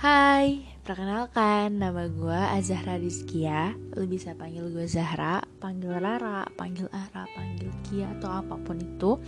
Hai, perkenalkan nama gue Azahra Rizkia. Lu bisa panggil gue Zahra, panggil Rara, panggil Ara, panggil Kia atau apa pun itu.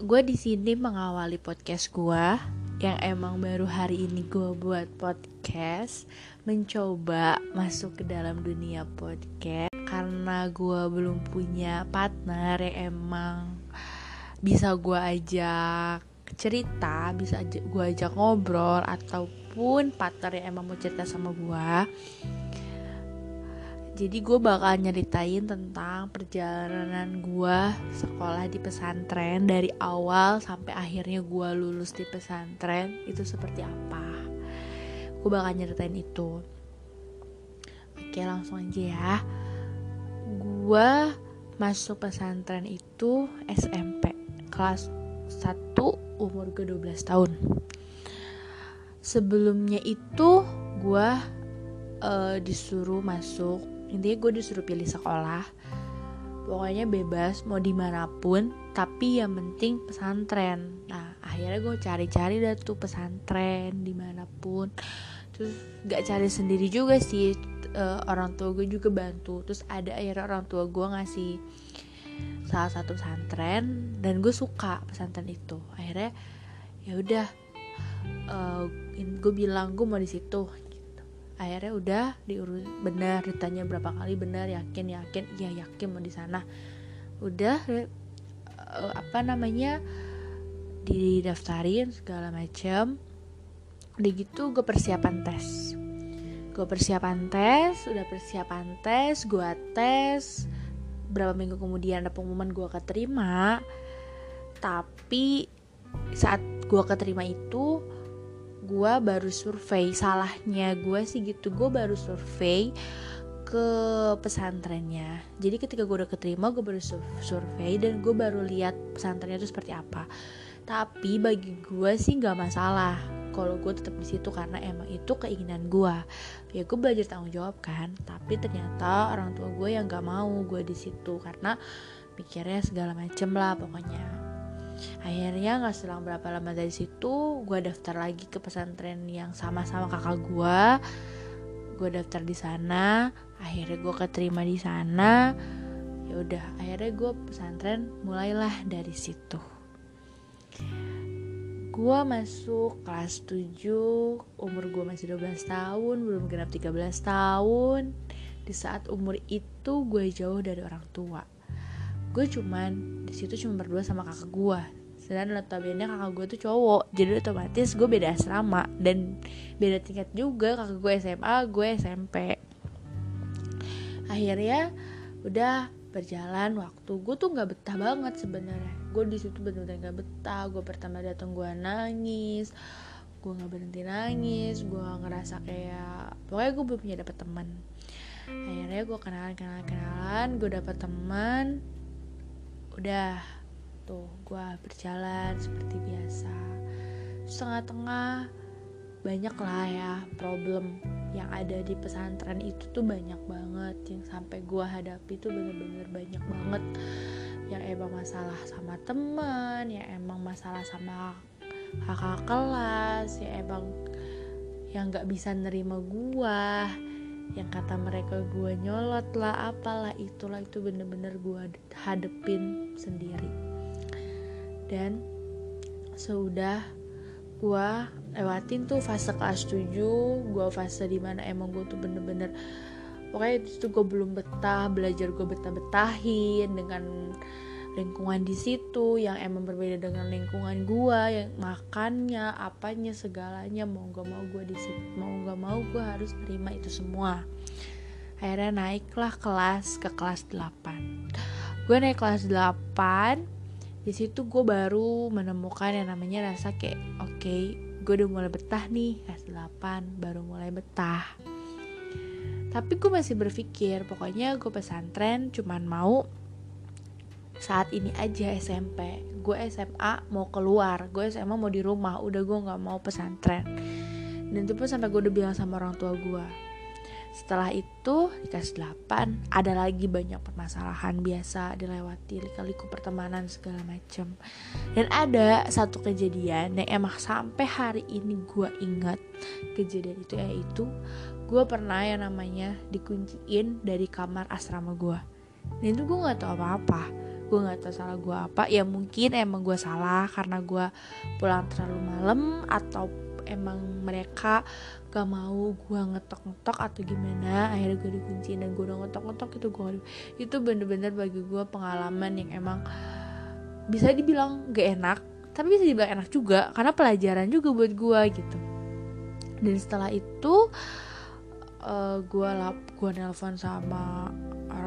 Gue di sini mengawali podcast gue yang emang baru hari ini gue buat podcast Mencoba masuk ke dalam dunia podcast. Karena gue belum punya partner yang emang bisa gue ajak cerita bisa aja gue ajak ngobrol ataupun partner yang emang mau cerita sama gue jadi gue bakal nyeritain tentang perjalanan gue sekolah di pesantren dari awal sampai akhirnya gue lulus di pesantren itu seperti apa. Gue bakal nyeritain itu. Oke langsung aja ya. Gue masuk pesantren itu SMP kelas 1 umur gue 12 tahun. Sebelumnya itu gue uh, disuruh masuk intinya gue disuruh pilih sekolah. Pokoknya bebas mau di mana pun tapi yang penting pesantren. Nah akhirnya gue cari-cari dah tuh pesantren di mana pun. Terus gak cari sendiri juga sih uh, orang tua gue juga bantu. Terus ada akhirnya orang tua gue ngasih salah satu pesantren dan gue suka pesantren itu. Akhirnya ya udah uh, gue bilang gue mau di situ gitu. akhirnya udah diurus benar ditanya berapa kali benar yakin yakin ya yakin mau di sana. Udah uh, apa namanya didaftarin segala macam udah gitu gue persiapan tes. Gue persiapan tes udah persiapan tes gue tes. Berapa minggu kemudian ada pengumuman gue keterima tapi saat gue keterima itu gue baru survei. Salahnya gue sih gitu gue baru survei ke pesantrennya. Jadi ketika gue udah keterima gue baru survei dan gue baru lihat pesantrennya itu seperti apa. Tapi bagi gue sih nggak masalah kalau gue tetap di situ karena emang itu keinginan gue ya gue belajar tanggung jawab kan tapi ternyata orang tua gue yang gak mau gue di situ karena pikirnya segala macem lah pokoknya akhirnya nggak selang berapa lama dari situ gue daftar lagi ke pesantren yang sama-sama kakak gue gue daftar di sana akhirnya gue keterima di sana. Ya udah akhirnya gue pesantren mulailah dari situ. Gue masuk kelas 7 umur gue masih 12 tahun belum genap 13 tahun. Di saat umur itu gue jauh dari orang tua gue cuman di situ cuma berdua sama kakak gue sedangkan notabene kakak gue tuh cowok jadi otomatis gue beda asrama. Dan beda tingkat juga kakak gue SMA gue SMP akhirnya udah berjalan waktu. Gue tuh nggak betah banget sebenarnya. Gue di situ bener-bener nggak betah. Gue pertama datang gue nangis. Gue nggak berhenti nangis. Gue ngerasa kayak pokoknya gue belum punya dapet teman akhirnya gue kenalan kenalan kenalan. Gue dapet teman udah tuh gue berjalan seperti biasa. Setengah-tengah banyak lah ya problem yang ada di pesantren itu tuh banyak banget. Yang sampai gue hadapi tuh bener-bener banyak banget. Yang emang masalah sama teman yang emang masalah sama kakak kelas yang emang yang nggak bisa nerima gue yang kata mereka gue nyolot lah apalah itulah itu bener-bener gue hadepin sendiri. Dan sudah gue lewatin tuh fase kelas 7 gue fase di mana emang gue tuh bener-bener pokoknya itu gue belum betah belajar gue betah-betahin dengan lingkungan di situ yang emang berbeda dengan lingkungan gue yang makannya apanya segalanya mau gak mau gue di situ mau gak mau gue harus terima itu semua. Akhirnya naiklah kelas ke kelas 8 gue naik kelas 8 di situ gue baru menemukan yang namanya rasa kayak oke okay, gue udah mulai betah nih kelas 8 baru mulai betah. Tapi gue masih berpikir pokoknya gue pesantren cuman mau saat ini aja SMP gue SMA mau keluar gue SMA mau di rumah udah gue nggak mau pesantren. Dan itu pun sampai gue udah bilang sama orang tua gue setelah itu di kelas 8 ada lagi banyak permasalahan biasa dilewati lika-liku pertemanan segala macam dan ada satu kejadian yang emang sampai hari ini gue ingat kejadian itu yaitu gue pernah yang namanya dikunciin dari kamar asrama gue dan itu gue nggak tahu apa-apa gue nggak tahu salah gue apa ya mungkin emang gue salah karena gue pulang terlalu malam atau emang mereka gak mau gue ngetok-ngetok atau gimana. Akhirnya gue dikunci dan gue udah ngetok-ngetok itu gue itu bener-bener bagi gue pengalaman yang emang bisa dibilang gak enak tapi bisa dibilang enak juga karena pelajaran juga buat gue gitu. Dan setelah itu uh, gue lap gue nelpon sama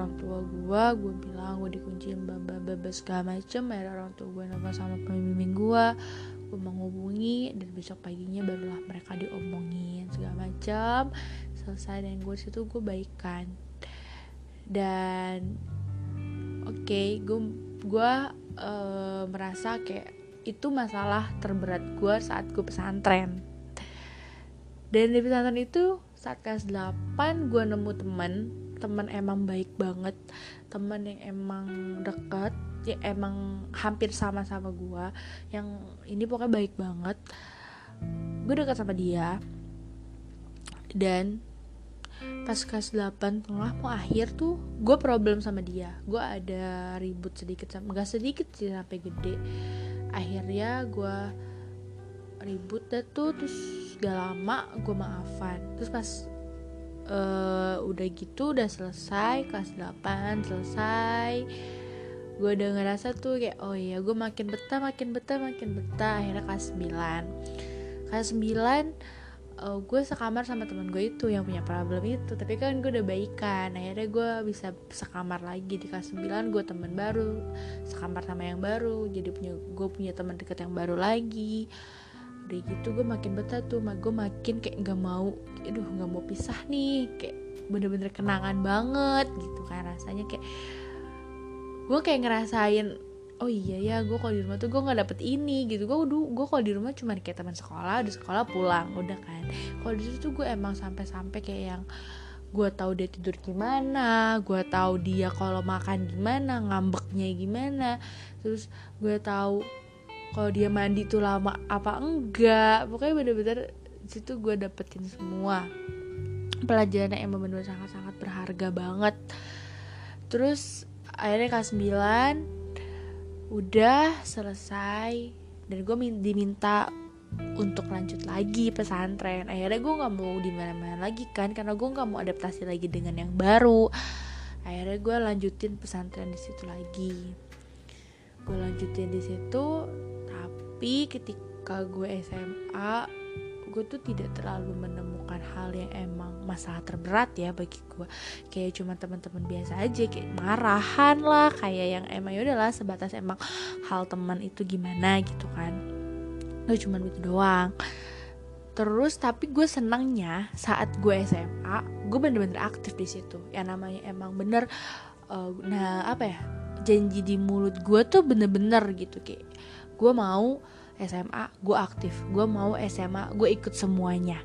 orang tua gue gue bilang gue dikunciin baba baba segala macem akhirnya orang tua gue nelfon sama pemimpin gue gue menghubungi dan besok paginya barulah mereka diomongin segala macam selesai dan gue situ gue baikan. Dan oke okay, gue gue uh, merasa kayak itu masalah terberat gue saat gue pesantren. Dan di pesantren itu saat kelas 8 gue nemu teman teman emang baik banget teman yang emang deket ya emang hampir sama sama gue yang ini pokoknya baik banget. Gue dekat sama dia. Dan pas kelas 8 tengah mau akhir tuh gue problem sama dia. Gue ada ribut sedikit sama gak sedikit sih sampai gede. Akhirnya gue ribut deh tuh terus gak lama gue maafan. Terus pas uh, udah gitu udah selesai kelas 8 selesai. Gue udah ngerasa tuh kayak oh iya gue makin betah makin betah makin betah. Akhirnya kelas 9 kelas 9 uh, gue sekamar sama temen gue itu yang punya problem itu. Tapi kan gue udah baikan. Akhirnya gue bisa sekamar lagi di kelas 9 gue temen baru sekamar sama yang baru. Jadi punya gue punya teman deket yang baru lagi udah gitu gue makin betah tuh gue makin kayak nggak mau aduh nggak mau pisah nih kayak bener-bener kenangan banget gitu kan rasanya kayak gue kayak ngerasain oh iya ya gue kalau di rumah tuh gue nggak dapet ini gitu. Gue udah gue kalau di rumah cuma kayak teman sekolah di sekolah pulang udah kan. Kalau di situ gue emang sampai-sampai kayak yang gue tahu dia tidur gimana gue tahu dia kalau makan gimana ngambeknya gimana. Terus gue tahu kalau dia mandi tuh lama apa enggak. Pokoknya bener-bener situ gue dapetin semua. Pelajaran yang bener-bener sangat-sangat berharga banget. Terus akhirnya kelas 9 udah selesai. Dan gue diminta untuk lanjut lagi pesantren. Akhirnya gue nggak mau di mana-mana lagi kan karena gue nggak mau adaptasi lagi dengan yang baru. Akhirnya gue lanjutin pesantren di situ lagi. Gue lanjutin di situ tapi ketika gue SMA gue tuh tidak terlalu menemukan hal yang emang masalah terberat ya bagi gue. Kayak cuma teman-teman biasa aja kayak marahan lah kayak yang emang ya udahlah sebatas emang hal teman itu gimana gitu kan. Gue cuma itu doang. Terus tapi gue senangnya saat gue SMA gue bener-bener aktif di situ. Ya namanya emang bener uh, nah apa ya janji di mulut gue tuh bener-bener gitu. Kayak gue mau SMA gue aktif. Gue mau SMA gue ikut semuanya.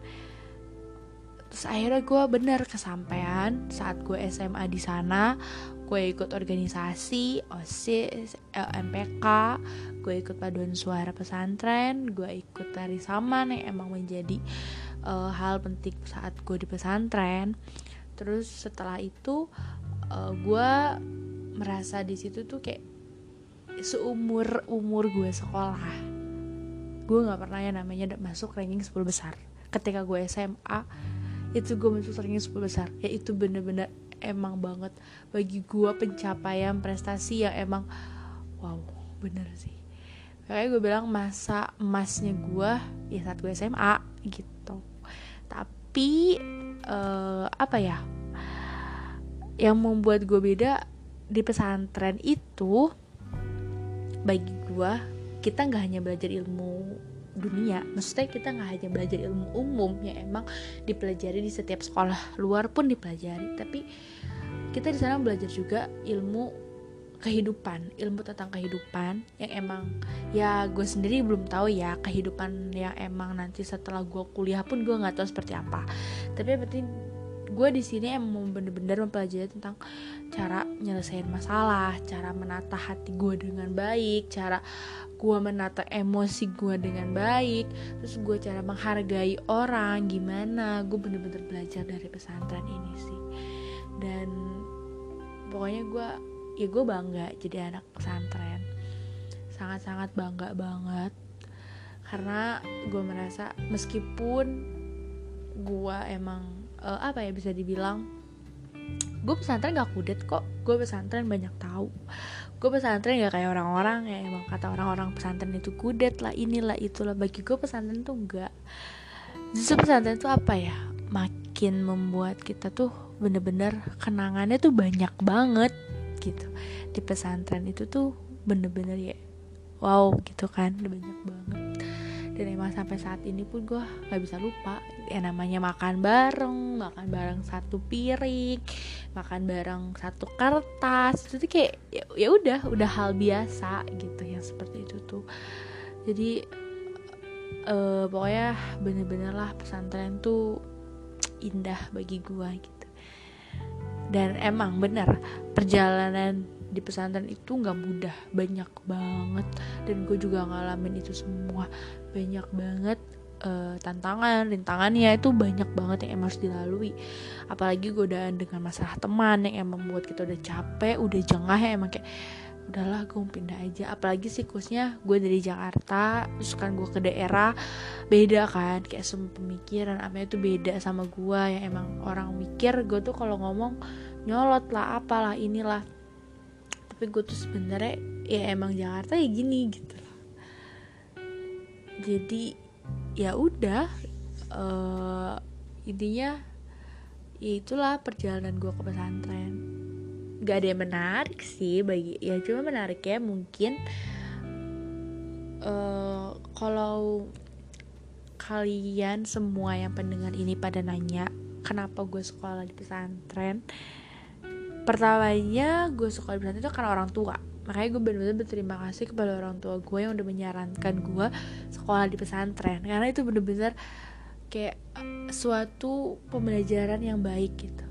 Terus akhirnya gue bener kesampaian saat gue SMA di sana gue ikut organisasi osis LMPK gue ikut paduan suara pesantren gue ikut tari saman yang emang menjadi uh, hal penting saat gue di pesantren. Terus setelah itu uh, gue merasa di situ tuh kayak seumur umur gue sekolah gue nggak pernah ya namanya masuk ranking 10 besar. Ketika gue SMA itu gue masuk ranking 10 besar. Ya itu bener-bener emang banget. Bagi gue pencapaian prestasi yang emang wow bener sih. Kayak gue bilang masa emasnya gue ya saat gue SMA gitu. Tapi uh, apa ya yang membuat gue beda di pesantren itu bagi gue kita nggak hanya belajar ilmu dunia maksudnya kita nggak hanya belajar ilmu umum yang emang dipelajari di setiap sekolah luar pun dipelajari tapi kita di sana belajar juga ilmu kehidupan ilmu tentang kehidupan yang emang ya gue sendiri belum tahu ya kehidupan yang emang nanti setelah gue kuliah pun gue nggak tahu seperti apa. Tapi penting gue di sini emang bener-bener mempelajari tentang cara nyelesain masalah cara menata hati gue dengan baik cara gue menata emosi gue dengan baik terus gue cara menghargai orang gimana? Gue bener-bener belajar dari pesantren ini sih. Dan pokoknya gue ya gue bangga jadi anak pesantren. Sangat-sangat bangga banget. Karena gue merasa meskipun gue emang uh, apa ya bisa dibilang gue pesantren gak kudet kok. Gue pesantren banyak tahu. Gue pesantren gak kayak orang-orang ya. Emang kata orang-orang pesantren itu kudet lah inilah itulah. Bagi gue pesantren tuh enggak. Justru pesantren tuh apa ya? Makin membuat kita tuh bener-bener kenangannya tuh banyak banget gitu. Di pesantren itu tuh bener-bener ya wow gitu kan banyak banget dan emang sampai saat ini pun gue nggak bisa lupa. Ya namanya makan bareng makan bareng satu piring makan bareng satu kertas. Itu tuh kayak ya, ya udah udah hal biasa gitu yang seperti itu tuh. Jadi uh, pokoknya bener-bener lah pesantren tuh indah bagi gue gitu. Dan emang bener perjalanan di pesantren itu nggak mudah. Banyak banget. Dan gue juga ngalamin itu semua. Banyak banget uh, tantangan rintangannya. Itu banyak banget yang emang harus dilalui. Apalagi godaan dengan masalah teman yang emang membuat kita udah capek udah jengah ya emang kayak udahlah gue pindah aja. Apalagi siklusnya gue dari Jakarta terus kan gue ke daerah beda kan. Kayak semua pemikiran apa itu beda sama gue yang emang orang mikir gue tuh kalau ngomong nyolot lah apalah inilah tapi gue tuh sebenarnya ya emang Jakarta ya gini gitu loh jadi ya udah uh, intinya ya itulah perjalanan gue ke pesantren. Gak ada yang menarik sih bagi ya cuma menarik ya mungkin uh, kalau kalian semua yang pendengar ini pada nanya kenapa gue sekolah di pesantren pertamanya gue suka di pesantren itu karena orang tua. Makanya gue bener-bener berterima kasih kepada orang tua gue yang udah menyarankan gue sekolah di pesantren. Karena itu bener-bener kayak eh, suatu pembelajaran yang baik gitu.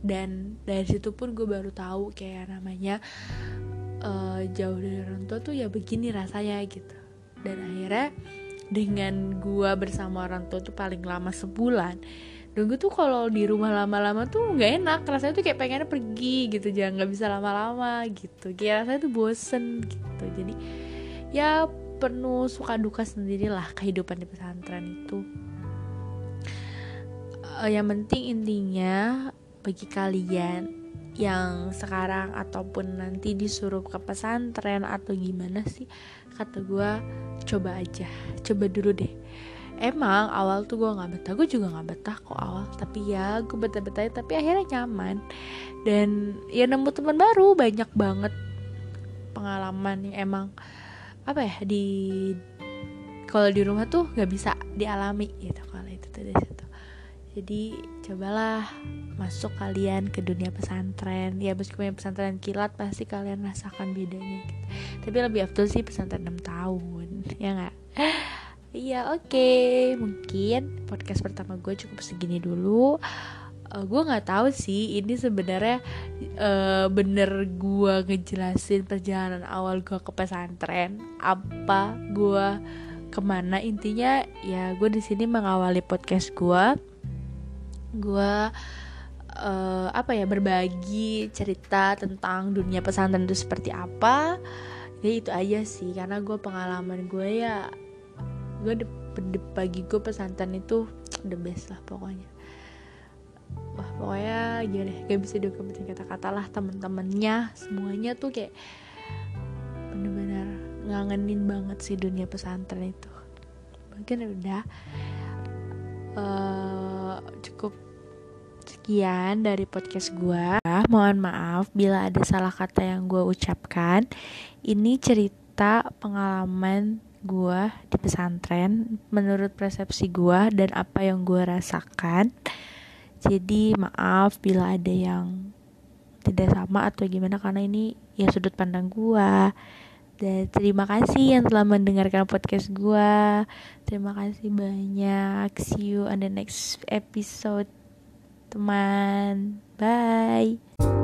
Dan dari situ pun gue baru tahu kayak namanya uh, jauh dari orang tua tuh ya begini rasanya gitu. Dan akhirnya dengan gue bersama orang tua tuh paling lama sebulan dan gue tuh kalau di rumah lama-lama tuh nggak enak. Rasanya tuh kayak pengennya pergi gitu jangan nggak bisa lama-lama gitu. Kayak rasanya tuh bosen gitu. Jadi ya penuh suka duka sendirilah kehidupan di pesantren itu. Uh, yang penting intinya bagi kalian yang sekarang ataupun nanti disuruh ke pesantren atau gimana sih kata gue coba aja. Coba dulu deh emang awal tuh gue nggak betah. Gue juga nggak betah kok awal. Tapi ya gue betah betah tapi akhirnya nyaman. Dan ya nemu teman baru. Banyak banget pengalaman yang emang apa ya di kalau di rumah tuh nggak bisa dialami gitu kalau itu tuh dari situ. Jadi cobalah masuk kalian ke dunia pesantren. Ya meskipun pesantren kilat pasti kalian rasakan bedanya gitu. Tapi lebih afdol sih pesantren 6 tahun. Ya nggak Iya oke okay. mungkin podcast pertama gue cukup segini dulu. Uh, gue nggak tahu sih ini sebenarnya uh, bener gue ngejelasin perjalanan awal gue ke pesantren apa gue ke mana intinya ya gue di sini mengawali podcast gue gue uh, apa ya berbagi cerita tentang dunia pesantren itu seperti apa ya itu aja sih karena gue pengalaman gue ya gue de, de, pagi gue pesantren itu the best lah pokoknya. Wah pokoknya gimana gak bisa dokumentin kata-kata lah temen-temennya semuanya tuh kayak bener-bener ngangenin banget sih dunia pesantren itu. Mungkin udah uh, cukup sekian dari podcast gue mohon maaf bila ada salah kata yang gue ucapkan. Ini cerita pengalaman gue di pesantren menurut persepsi gue dan apa yang gue rasakan jadi maaf bila ada yang tidak sama atau gimana karena ini ya sudut pandang gue dan terima kasih yang telah mendengarkan podcast gue terima kasih banyak. See you on the next episode teman-teman bye